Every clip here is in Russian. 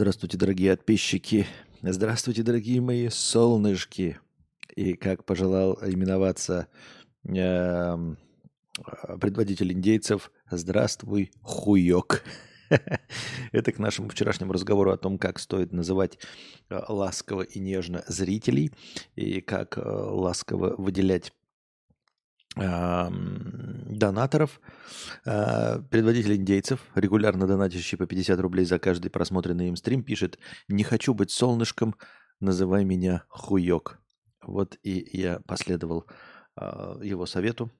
Здравствуйте, дорогие подписчики. Здравствуйте, дорогие мои солнышки. И как пожелал именоваться э, предводитель индейцев, здравствуй, хуёк. Это к нашему вчерашнему разговору о том, как стоит называть э, ласково и нежно зрителей и как э, ласково выделять донаторов, э, предводитель индейцев, регулярно донатящий по 50 рублей за каждый просмотренный им стрим, пишет «Не хочу быть солнышком, называй меня хуёк». Вот и я последовал а, его совету,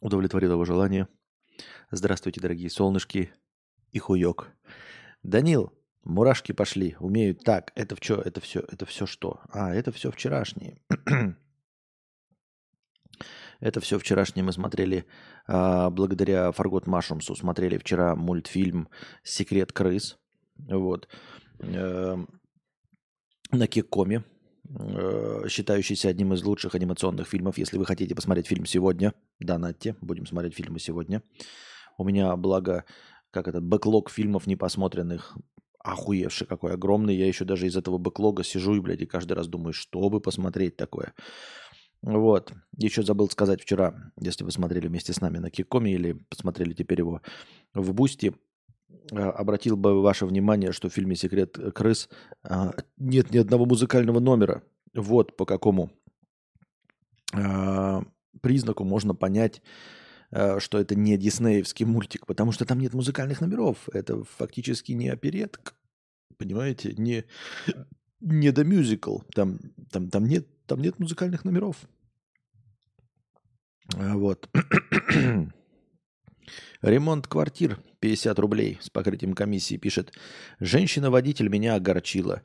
удовлетворил его желание. Здравствуйте, дорогие солнышки и хуёк. Данил, мурашки пошли, умеют так. Это все, это все, это все что? А, это все вчерашние. Это все вчерашнее мы смотрели а, благодаря Фаргот Машумсу. Смотрели вчера мультфильм «Секрет крыс». Вот. Э, на Киккоме, э, считающийся одним из лучших анимационных фильмов. Если вы хотите посмотреть фильм сегодня, донатьте. Будем смотреть фильмы сегодня. У меня, благо, как этот бэклог фильмов непосмотренных охуевший какой огромный. Я еще даже из этого бэклога сижу и, блядь, и каждый раз думаю, что бы посмотреть такое. Вот. Еще забыл сказать вчера, если вы смотрели вместе с нами на Кикоме или посмотрели теперь его в Boosty, а, обратил бы ваше внимание, что в фильме «Секрет крыс» а, нет ни одного музыкального номера. Вот по какому а, признаку можно понять, что это не диснеевский мультик, потому что там нет музыкальных номеров. Это фактически не оперетка, понимаете, не, не до мюзикл. Там, там, там, нет, там нет музыкальных номеров. А, вот. Ремонт квартир 50 рублей с покрытием комиссии пишет. Женщина-водитель меня огорчила.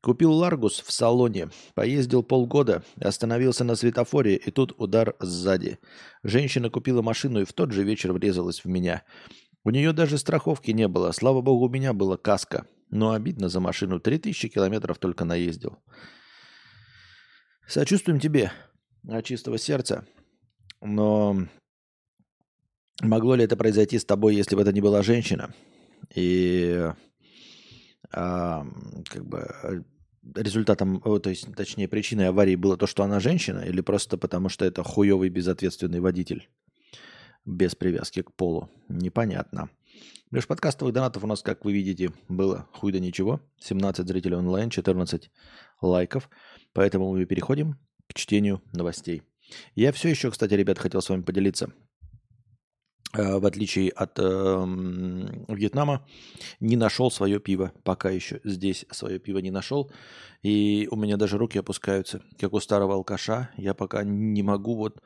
Купил Ларгус в салоне, поездил полгода, остановился на светофоре, и тут удар сзади. Женщина купила машину и в тот же вечер врезалась в меня. У нее даже страховки не было. Слава богу, у меня была каска. Но обидно за машину. 3000 километров только наездил. Сочувствуем тебе от чистого сердца. Но могло ли это произойти с тобой, если бы это не была женщина? И а, как бы результатом, то есть, точнее, причиной аварии было то, что она женщина, или просто потому, что это хуевый безответственный водитель без привязки к полу? Непонятно. Лишь подкастовых донатов у нас, как вы видите, было хуй да ничего. 17 зрителей онлайн, 14 лайков. Поэтому мы переходим к чтению новостей. Я все еще, кстати, ребят, хотел с вами поделиться. Э, в отличие от э, Вьетнама, не нашел свое пиво. Пока еще здесь свое пиво не нашел. И у меня даже руки опускаются, как у старого алкаша. Я пока не могу вот,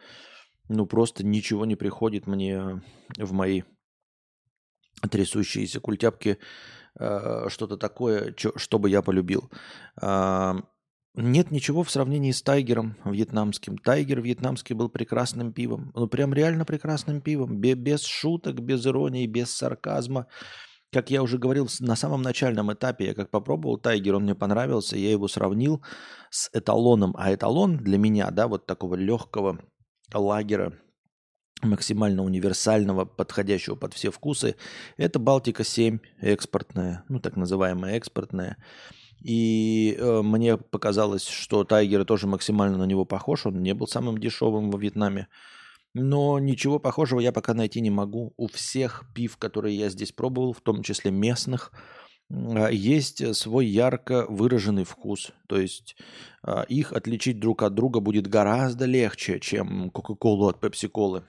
ну просто ничего не приходит мне в мои трясущиеся культяпки э, что-то такое, чё, что бы я полюбил. Э, нет ничего в сравнении с Тайгером вьетнамским. Тайгер вьетнамский был прекрасным пивом. Ну, прям реально прекрасным пивом. Без шуток, без иронии, без сарказма. Как я уже говорил, на самом начальном этапе я как попробовал Тайгер, он мне понравился, я его сравнил с эталоном. А эталон для меня, да, вот такого легкого лагера, максимально универсального, подходящего под все вкусы, это Балтика-7 экспортная, ну так называемая экспортная. И э, мне показалось, что Тайгер тоже максимально на него похож. Он не был самым дешевым во Вьетнаме. Но ничего похожего я пока найти не могу. У всех пив, которые я здесь пробовал, в том числе местных, а, есть свой ярко выраженный вкус. То есть а, их отличить друг от друга будет гораздо легче, чем Кока-Колу от Пепси-Колы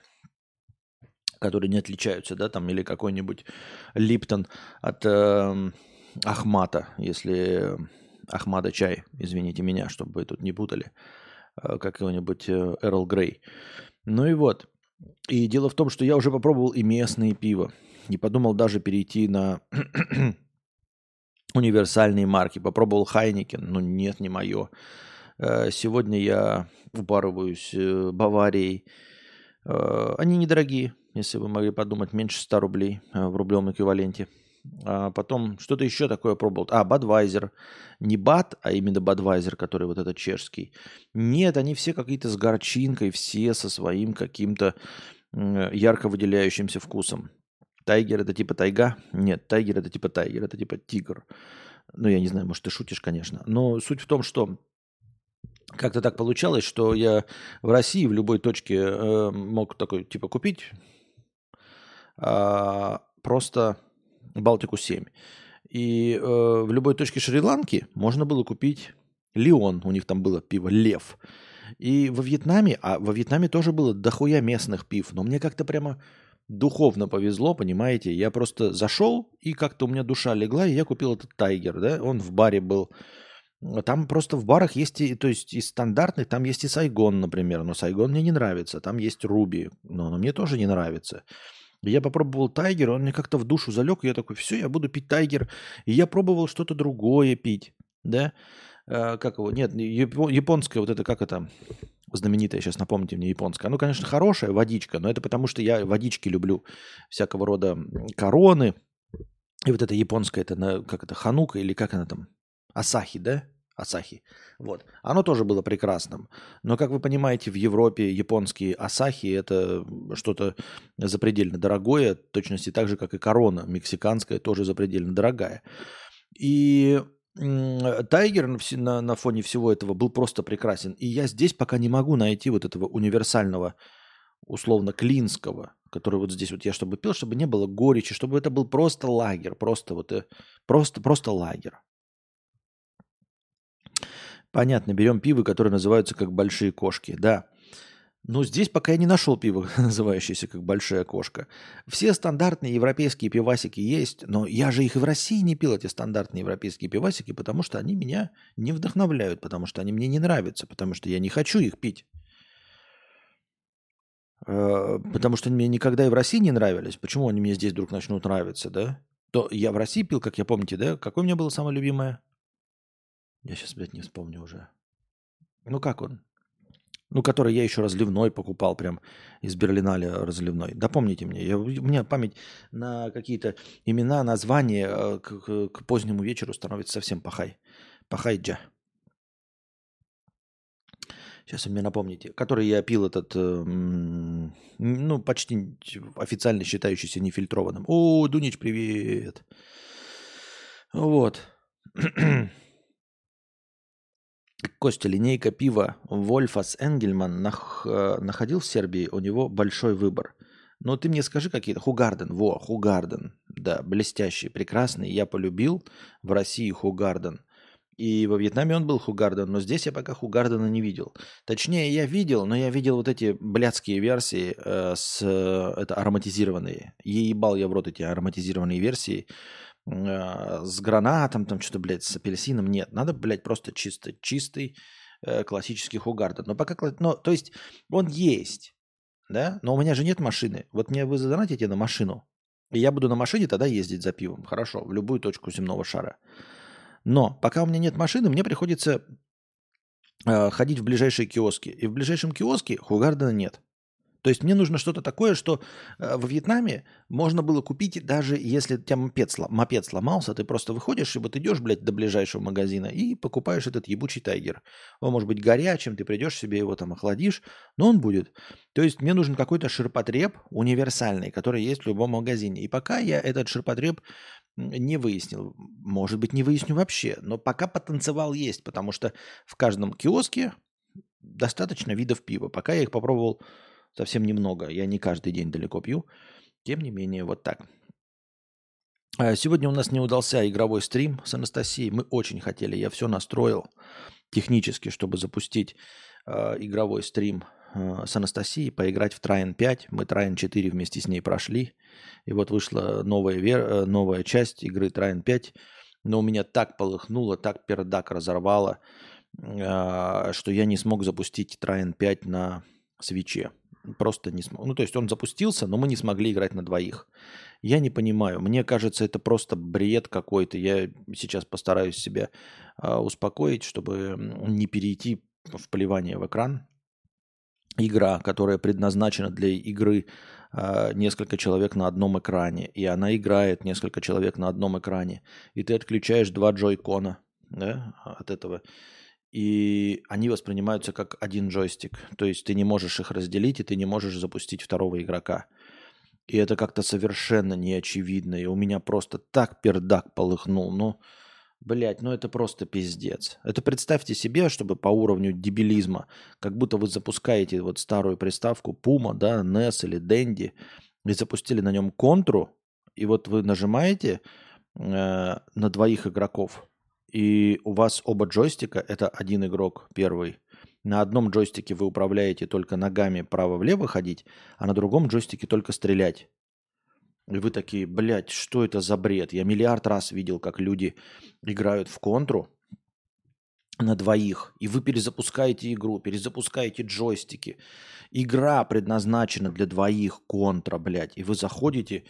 которые не отличаются, да, там, или какой-нибудь Липтон от э, Ахмата, если Ахмада чай, извините меня, чтобы вы тут не путали, э, какой-нибудь э, Эрл Грей. Ну и вот. И дело в том, что я уже попробовал и местные пиво. Не подумал даже перейти на универсальные марки. Попробовал Хайникен, но нет, не мое. Э, сегодня я упарываюсь Баварией. Они недорогие, если вы могли подумать, меньше 100 рублей в рублевом эквиваленте. А потом что-то еще такое пробовал. А, Бадвайзер. Не Бад, а именно Бадвайзер, который вот этот чешский. Нет, они все какие-то с горчинкой, все со своим каким-то ярко выделяющимся вкусом. Тайгер это типа тайга? Нет, тайгер это типа тайгер, это типа тигр. Ну, я не знаю, может, ты шутишь, конечно. Но суть в том, что как-то так получалось, что я в России в любой точке э, мог такой, типа, купить э, просто Балтику 7. И э, в любой точке Шри-Ланки можно было купить Леон, у них там было пиво Лев. И во Вьетнаме, а во Вьетнаме тоже было дохуя местных пив, но мне как-то прямо духовно повезло, понимаете. Я просто зашел, и как-то у меня душа легла, и я купил этот Тайгер, да, он в баре был. Там просто в барах есть, и, то есть из стандартных, там есть и Сайгон, например, но Сайгон мне не нравится. Там есть Руби, но оно мне тоже не нравится. Я попробовал Тайгер, он мне как-то в душу залег, и я такой, все, я буду пить Тайгер. И я пробовал что-то другое пить, да. Э, как его? Нет, японская вот это, как это, знаменитая, сейчас напомните мне, японская. Ну, конечно, хорошая водичка, но это потому, что я водички люблю всякого рода короны. И вот это японская, это как это, ханука или как она там? Асахи, да? Асахи. Вот. Оно тоже было прекрасным. Но, как вы понимаете, в Европе японские Асахи – это что-то запредельно дорогое, точности так же, как и корона мексиканская, тоже запредельно дорогая. И Тайгер на, на фоне всего этого был просто прекрасен. И я здесь пока не могу найти вот этого универсального, условно, клинского, который вот здесь вот я чтобы пил, чтобы не было горечи, чтобы это был просто лагерь, просто вот, э, просто, просто лагерь. Понятно, берем пиво, которые называются как большие кошки. Да, но здесь пока я не нашел пиво, называющееся как большая кошка. Все стандартные европейские пивасики есть, но я же их и в России не пил, эти стандартные европейские пивасики, потому что они меня не вдохновляют, потому что они мне не нравятся, потому что я не хочу их пить. Э, потому что они мне никогда и в России не нравились. Почему они мне здесь вдруг начнут нравиться, да? То я в России пил, как я помните, да? Какое у меня было самое любимое? Я сейчас, блядь, не вспомню уже. Ну как он? Ну, который я еще разливной покупал, прям из Берлиналя разливной. Да помните мне, я, у меня память на какие-то имена, названия э, к, к, к позднему вечеру становится совсем пахай. Пахайджа. Сейчас вы мне напомните. Который я пил этот, э, ну, почти официально считающийся нефильтрованным. О, Дунич, привет. Вот. Костя, линейка пива Вольфас Энгельман нах, э, находил в Сербии, у него большой выбор. Но ты мне скажи какие-то. Хугарден, во, Хугарден. Да, блестящий, прекрасный. Я полюбил в России Хугарден. И во Вьетнаме он был Хугарден, но здесь я пока Хугардена не видел. Точнее, я видел, но я видел вот эти блядские версии э, с э, это ароматизированные. Ебал я в рот эти ароматизированные версии э, с гранатом, там что-то, блядь, с апельсином. Нет, надо, блядь, просто чисто, чистый э, классический Хугарден. Но пока, но, то есть он есть, да, но у меня же нет машины. Вот мне вы задонатите на машину, и я буду на машине тогда ездить за пивом. Хорошо, в любую точку земного шара. Но пока у меня нет машины, мне приходится э, ходить в ближайшие киоски. И в ближайшем киоске Хугардена нет. То есть мне нужно что-то такое, что э, во Вьетнаме можно было купить, даже если у тебя мопед, мопед сломался, ты просто выходишь и вот идешь, блядь, до ближайшего магазина и покупаешь этот ебучий тайгер. Он может быть горячим, ты придешь себе его там охладишь, но он будет. То есть мне нужен какой-то ширпотреб универсальный, который есть в любом магазине. И пока я этот ширпотреб не выяснил, может быть, не выясню вообще, но пока потанцевал есть, потому что в каждом киоске достаточно видов пива. Пока я их попробовал совсем немного. Я не каждый день далеко пью. Тем не менее, вот так. А сегодня у нас не удался игровой стрим с Анастасией. Мы очень хотели, я все настроил технически, чтобы запустить э, игровой стрим э, с Анастасией, поиграть в Трайн 5. Мы Трайн 4 вместе с ней прошли. И вот вышла новая, вер... Э, новая часть игры Трайн 5. Но у меня так полыхнуло, так пердак разорвало, э, что я не смог запустить Трайн 5 на свече просто не смог. Ну, то есть он запустился, но мы не смогли играть на двоих. Я не понимаю. Мне кажется, это просто бред какой-то. Я сейчас постараюсь себя э, успокоить, чтобы не перейти в плевание в экран. Игра, которая предназначена для игры э, несколько человек на одном экране, и она играет несколько человек на одном экране, и ты отключаешь два джойкона да, от этого и они воспринимаются как один джойстик. То есть ты не можешь их разделить, и ты не можешь запустить второго игрока. И это как-то совершенно неочевидно. И у меня просто так пердак полыхнул. Ну, Блять, ну это просто пиздец. Это представьте себе, чтобы по уровню дебилизма, как будто вы запускаете вот старую приставку Puma, да, NES или Dendy, и запустили на нем контру, и вот вы нажимаете э, на двоих игроков, и у вас оба джойстика, это один игрок первый. На одном джойстике вы управляете только ногами право-влево ходить, а на другом джойстике только стрелять. И вы такие, блядь, что это за бред? Я миллиард раз видел, как люди играют в контру на двоих, и вы перезапускаете игру, перезапускаете джойстики. Игра предназначена для двоих контра, блядь. И вы заходите,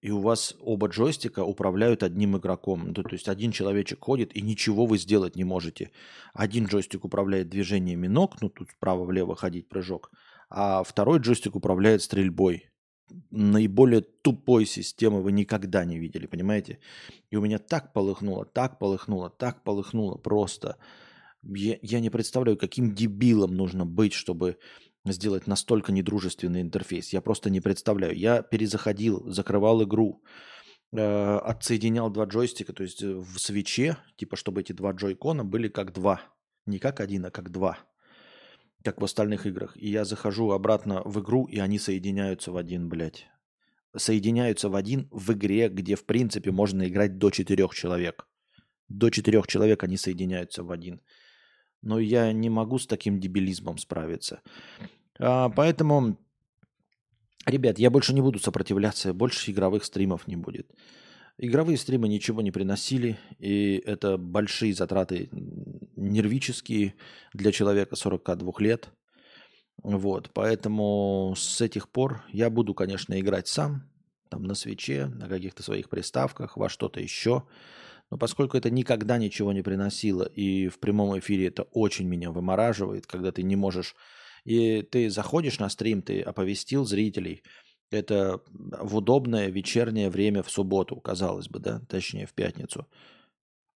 и у вас оба джойстика управляют одним игроком. Ну, то есть один человечек ходит, и ничего вы сделать не можете. Один джойстик управляет движениями ног, ну тут справа-влево ходить прыжок, а второй джойстик управляет стрельбой наиболее тупой системы вы никогда не видели, понимаете? И у меня так полыхнуло, так полыхнуло, так полыхнуло просто. Я, я не представляю, каким дебилом нужно быть, чтобы сделать настолько недружественный интерфейс. Я просто не представляю. Я перезаходил, закрывал игру, э, отсоединял два джойстика, то есть в свече, типа, чтобы эти два джойкона были как два. Не как один, а как два как в остальных играх. И я захожу обратно в игру, и они соединяются в один, блядь. Соединяются в один в игре, где, в принципе, можно играть до четырех человек. До четырех человек они соединяются в один. Но я не могу с таким дебилизмом справиться. А, поэтому, ребят, я больше не буду сопротивляться, больше игровых стримов не будет. Игровые стримы ничего не приносили, и это большие затраты нервические для человека 42 лет. Вот, поэтому с этих пор я буду, конечно, играть сам, там на свече, на каких-то своих приставках, во что-то еще. Но поскольку это никогда ничего не приносило, и в прямом эфире это очень меня вымораживает, когда ты не можешь... И ты заходишь на стрим, ты оповестил зрителей – это в удобное вечернее время в субботу, казалось бы, да, точнее в пятницу.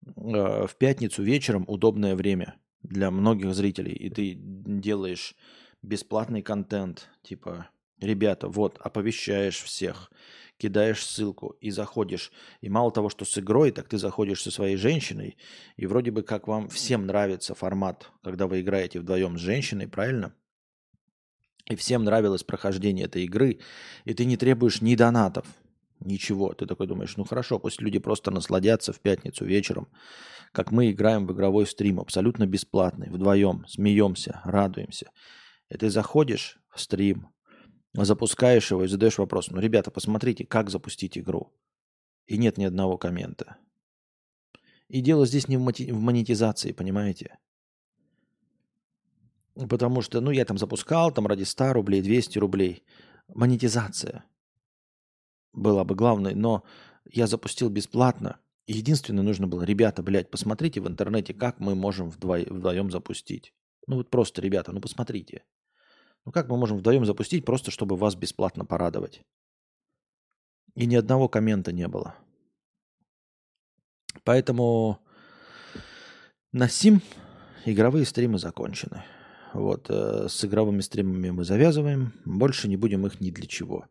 Э, в пятницу вечером удобное время для многих зрителей, и ты делаешь бесплатный контент, типа, ребята, вот, оповещаешь всех, кидаешь ссылку и заходишь. И мало того, что с игрой, так ты заходишь со своей женщиной, и вроде бы как вам всем нравится формат, когда вы играете вдвоем с женщиной, правильно? и всем нравилось прохождение этой игры, и ты не требуешь ни донатов, ничего. Ты такой думаешь, ну хорошо, пусть люди просто насладятся в пятницу вечером, как мы играем в игровой стрим, абсолютно бесплатный, вдвоем, смеемся, радуемся. И ты заходишь в стрим, запускаешь его и задаешь вопрос, ну, ребята, посмотрите, как запустить игру. И нет ни одного коммента. И дело здесь не в монетизации, понимаете? Потому что, ну, я там запускал, там ради 100 рублей, 200 рублей. Монетизация была бы главной, но я запустил бесплатно. единственное нужно было, ребята, блядь, посмотрите в интернете, как мы можем вдвоем, вдвоем запустить. Ну вот просто, ребята, ну посмотрите. Ну как мы можем вдвоем запустить, просто чтобы вас бесплатно порадовать? И ни одного коммента не было. Поэтому на Сим игровые стримы закончены. Вот, э, с игровыми стримами мы завязываем. Больше не будем их ни для чего.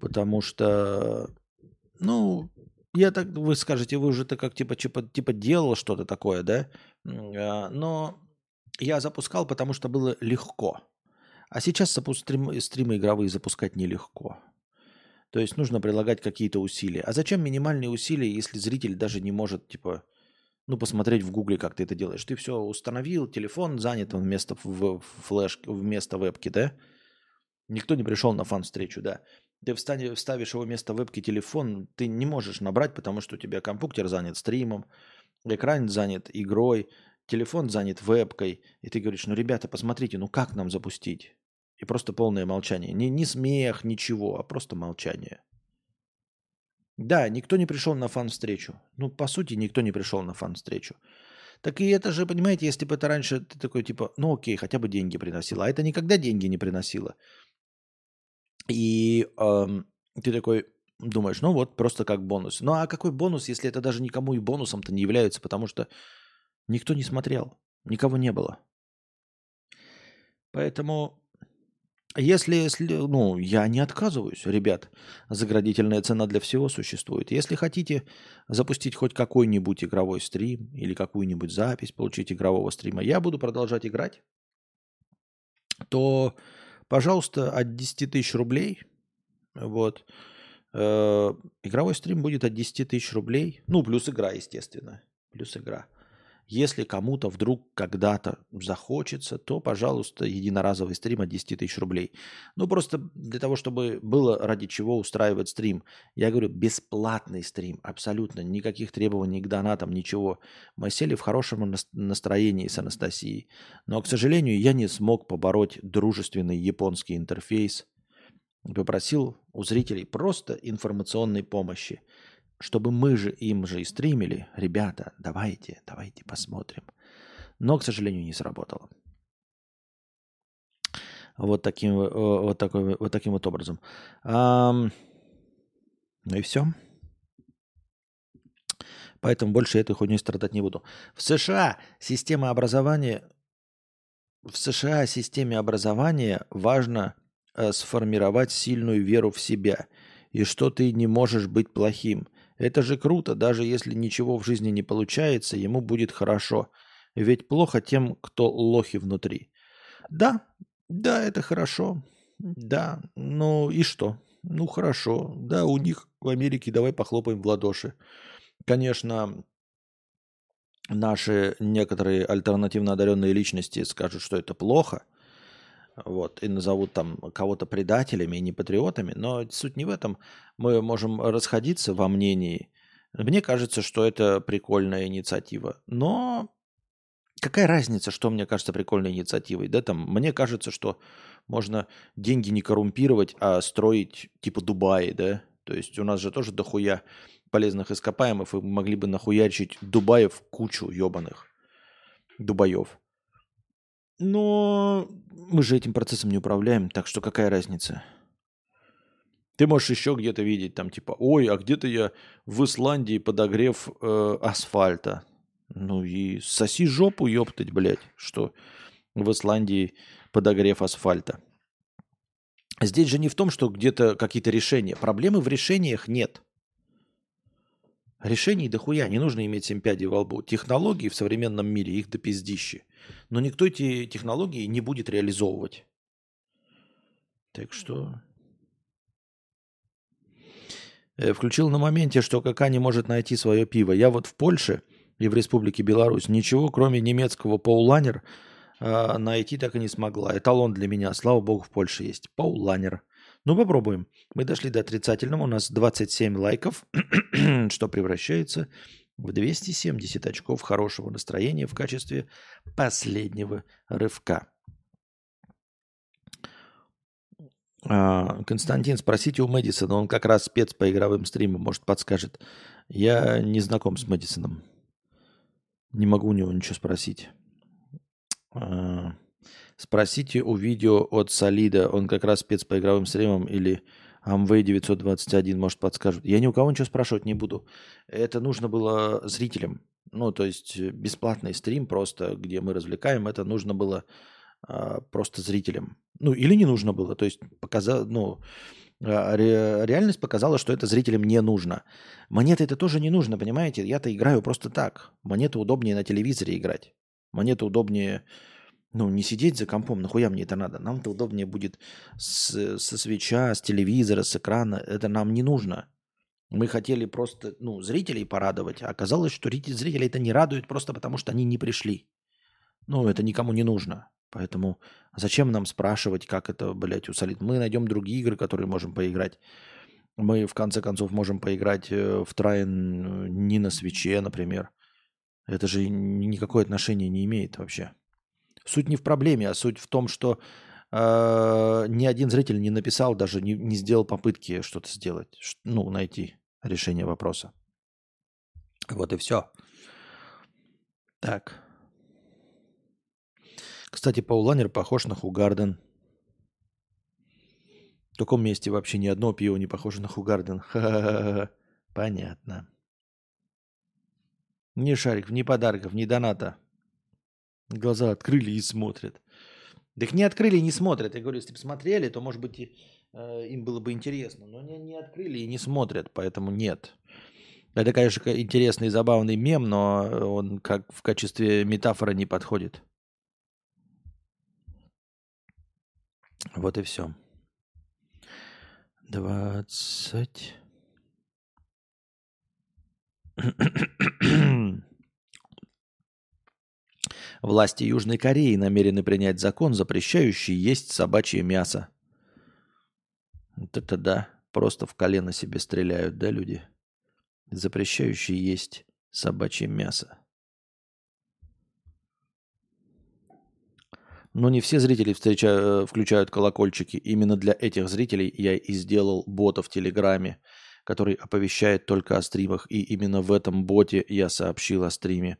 Потому что, ну, я так, вы скажете, вы уже-то как типа, типа, типа делал что-то такое, да? А, но я запускал, потому что было легко. А сейчас стрим, стримы игровые запускать нелегко. То есть нужно прилагать какие-то усилия. А зачем минимальные усилия, если зритель даже не может, типа, ну, посмотреть в Гугле, как ты это делаешь. Ты все установил, телефон занят вместо в, флеш, вместо вебки, да? Никто не пришел на фан-встречу, да. Ты встань, вставишь его вместо вебки телефон, ты не можешь набрать, потому что у тебя компьютер занят стримом, экран занят игрой, телефон занят вебкой, и ты говоришь, ну, ребята, посмотрите, ну как нам запустить? И просто полное молчание. Не, не смех, ничего, а просто молчание. Да, никто не пришел на фан-встречу. Ну, по сути, никто не пришел на фан-встречу. Так и это же, понимаете, если бы это раньше ты такой, типа, ну окей, хотя бы деньги приносило. А это никогда деньги не приносило. И эм, ты такой думаешь, ну вот, просто как бонус. Ну а какой бонус, если это даже никому и бонусом-то не является, потому что никто не смотрел, никого не было. Поэтому Если, если, ну, я не отказываюсь, ребят. Заградительная цена для всего существует. Если хотите запустить хоть какой-нибудь игровой стрим или какую-нибудь запись, получить игрового стрима, я буду продолжать играть, то, пожалуйста, от 10 тысяч рублей, вот, э, игровой стрим будет от 10 тысяч рублей, ну, плюс игра, естественно, плюс игра – если кому-то вдруг когда-то захочется, то, пожалуйста, единоразовый стрим от 10 тысяч рублей. Ну, просто для того, чтобы было ради чего устраивать стрим. Я говорю, бесплатный стрим, абсолютно, никаких требований к донатам, ничего. Мы сели в хорошем настроении с Анастасией. Но, к сожалению, я не смог побороть дружественный японский интерфейс. Попросил у зрителей просто информационной помощи чтобы мы же им же и стримили, ребята, давайте, давайте посмотрим. Но, к сожалению, не сработало. Вот таким вот, такой, вот таким вот образом. Um, ну и все. Поэтому больше этой хуйней страдать не буду. В США система образования в США системе образования важно э, сформировать сильную веру в себя и что ты не можешь быть плохим. Это же круто, даже если ничего в жизни не получается, ему будет хорошо. Ведь плохо тем, кто лохи внутри. Да, да, это хорошо. Да, ну и что? Ну хорошо. Да, у них в Америке давай похлопаем в ладоши. Конечно, наши некоторые альтернативно одаренные личности скажут, что это плохо – вот, и назовут там кого-то предателями и не патриотами, но суть не в этом. Мы можем расходиться во мнении. Мне кажется, что это прикольная инициатива, но какая разница, что мне кажется прикольной инициативой, да, там, мне кажется, что можно деньги не коррумпировать, а строить типа Дубай, да, то есть у нас же тоже дохуя полезных ископаемых, и могли бы нахуячить Дубаев кучу ебаных Дубаев. Но мы же этим процессом не управляем, так что какая разница? Ты можешь еще где-то видеть, там типа, ой, а где-то я в Исландии подогрев э, асфальта. Ну и соси жопу, ёптать, блядь, что в Исландии подогрев асфальта. Здесь же не в том, что где-то какие-то решения. Проблемы в решениях нет. Решений дохуя, не нужно иметь семь пядей во лбу. Технологии в современном мире, их до пиздищи. Но никто эти технологии не будет реализовывать. Так что... Э, включил на моменте, что КК не может найти свое пиво. Я вот в Польше и в Республике Беларусь ничего, кроме немецкого Пауланер, а, найти так и не смогла. Эталон для меня, слава богу, в Польше есть. Пауланер. Ну, попробуем. Мы дошли до отрицательного. У нас 27 лайков, что превращается в 270 очков хорошего настроения в качестве последнего рывка. А, Константин, спросите у Мэдисона, он как раз спец по игровым стримам, может подскажет. Я не знаком с Мэдисоном. Не могу у него ничего спросить. А, Спросите у видео от Солида, он как раз спец по игровым стримам или Amway 921, может, подскажут. Я ни у кого ничего спрашивать не буду. Это нужно было зрителям. Ну, то есть э, бесплатный стрим просто, где мы развлекаем, это нужно было а, просто зрителям. Ну, или не нужно было. То есть показал, ну, а, ре, реальность показала, что это зрителям не нужно. Мне-то это тоже не нужно, понимаете? Я-то играю просто так. Мне-то удобнее на телевизоре играть. Мне-то удобнее ну, не сидеть за компом, нахуя мне это надо? Нам-то удобнее будет с, со свеча, с телевизора, с экрана. Это нам не нужно. Мы хотели просто, ну, зрителей порадовать, а оказалось, что зрителей это не радует просто потому, что они не пришли. Ну, это никому не нужно. Поэтому зачем нам спрашивать, как это, блядь, усолит? Мы найдем другие игры, которые можем поиграть. Мы, в конце концов, можем поиграть э, в Трайн э, не на свече, например. Это же никакое отношение не имеет вообще. Суть не в проблеме, а суть в том, что э, ни один зритель не написал, даже не, не сделал попытки что-то сделать, ну, найти решение вопроса. Вот и все. Так. Кстати, Пауланер похож на Хугарден. В каком месте вообще ни одно пиво не похоже на Хугарден? Понятно. Ни шариков, ни подарков, ни доната. Глаза открыли и смотрят. Так не открыли и не смотрят. Я говорю, если бы смотрели, то, может быть, и, э, им было бы интересно. Но не, не открыли и не смотрят, поэтому нет. Это, конечно, интересный и забавный мем, но он как в качестве метафоры не подходит. Вот и все. Двадцать. Власти Южной Кореи намерены принять закон, запрещающий есть собачье мясо. Вот это да. Просто в колено себе стреляют, да, люди? Запрещающий есть собачье мясо. Но не все зрители встреча... включают колокольчики. Именно для этих зрителей я и сделал бота в Телеграме, который оповещает только о стримах. И именно в этом боте я сообщил о стриме.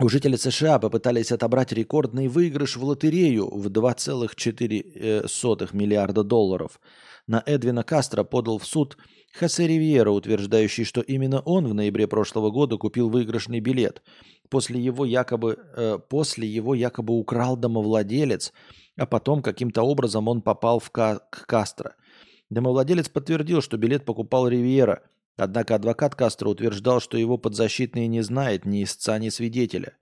У жителей США попытались отобрать рекордный выигрыш в лотерею в 2,4 миллиарда долларов. На Эдвина Кастро подал в суд Хосе Ривьера, утверждающий, что именно он в ноябре прошлого года купил выигрышный билет. После его якобы, э, после его якобы украл домовладелец, а потом каким-то образом он попал в Ка- к Кастро. Домовладелец подтвердил, что билет покупал Ривьера – Однако адвокат Кастро утверждал, что его подзащитный не знает ни истца, ни свидетеля.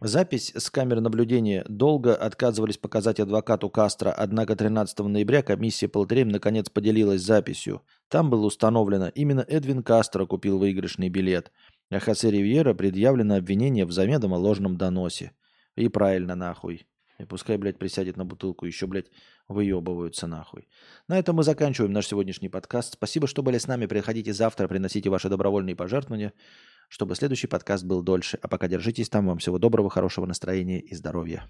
Запись с камер наблюдения долго отказывались показать адвокату Кастро, однако 13 ноября комиссия по наконец поделилась записью. Там было установлено, именно Эдвин Кастро купил выигрышный билет, а Хосе Ривьера предъявлено обвинение в заведомо ложном доносе. И правильно нахуй. И пускай, блядь, присядет на бутылку, еще, блядь, выебываются нахуй. На этом мы заканчиваем наш сегодняшний подкаст. Спасибо, что были с нами. Приходите завтра, приносите ваши добровольные пожертвования, чтобы следующий подкаст был дольше. А пока держитесь там. Вам всего доброго, хорошего настроения и здоровья.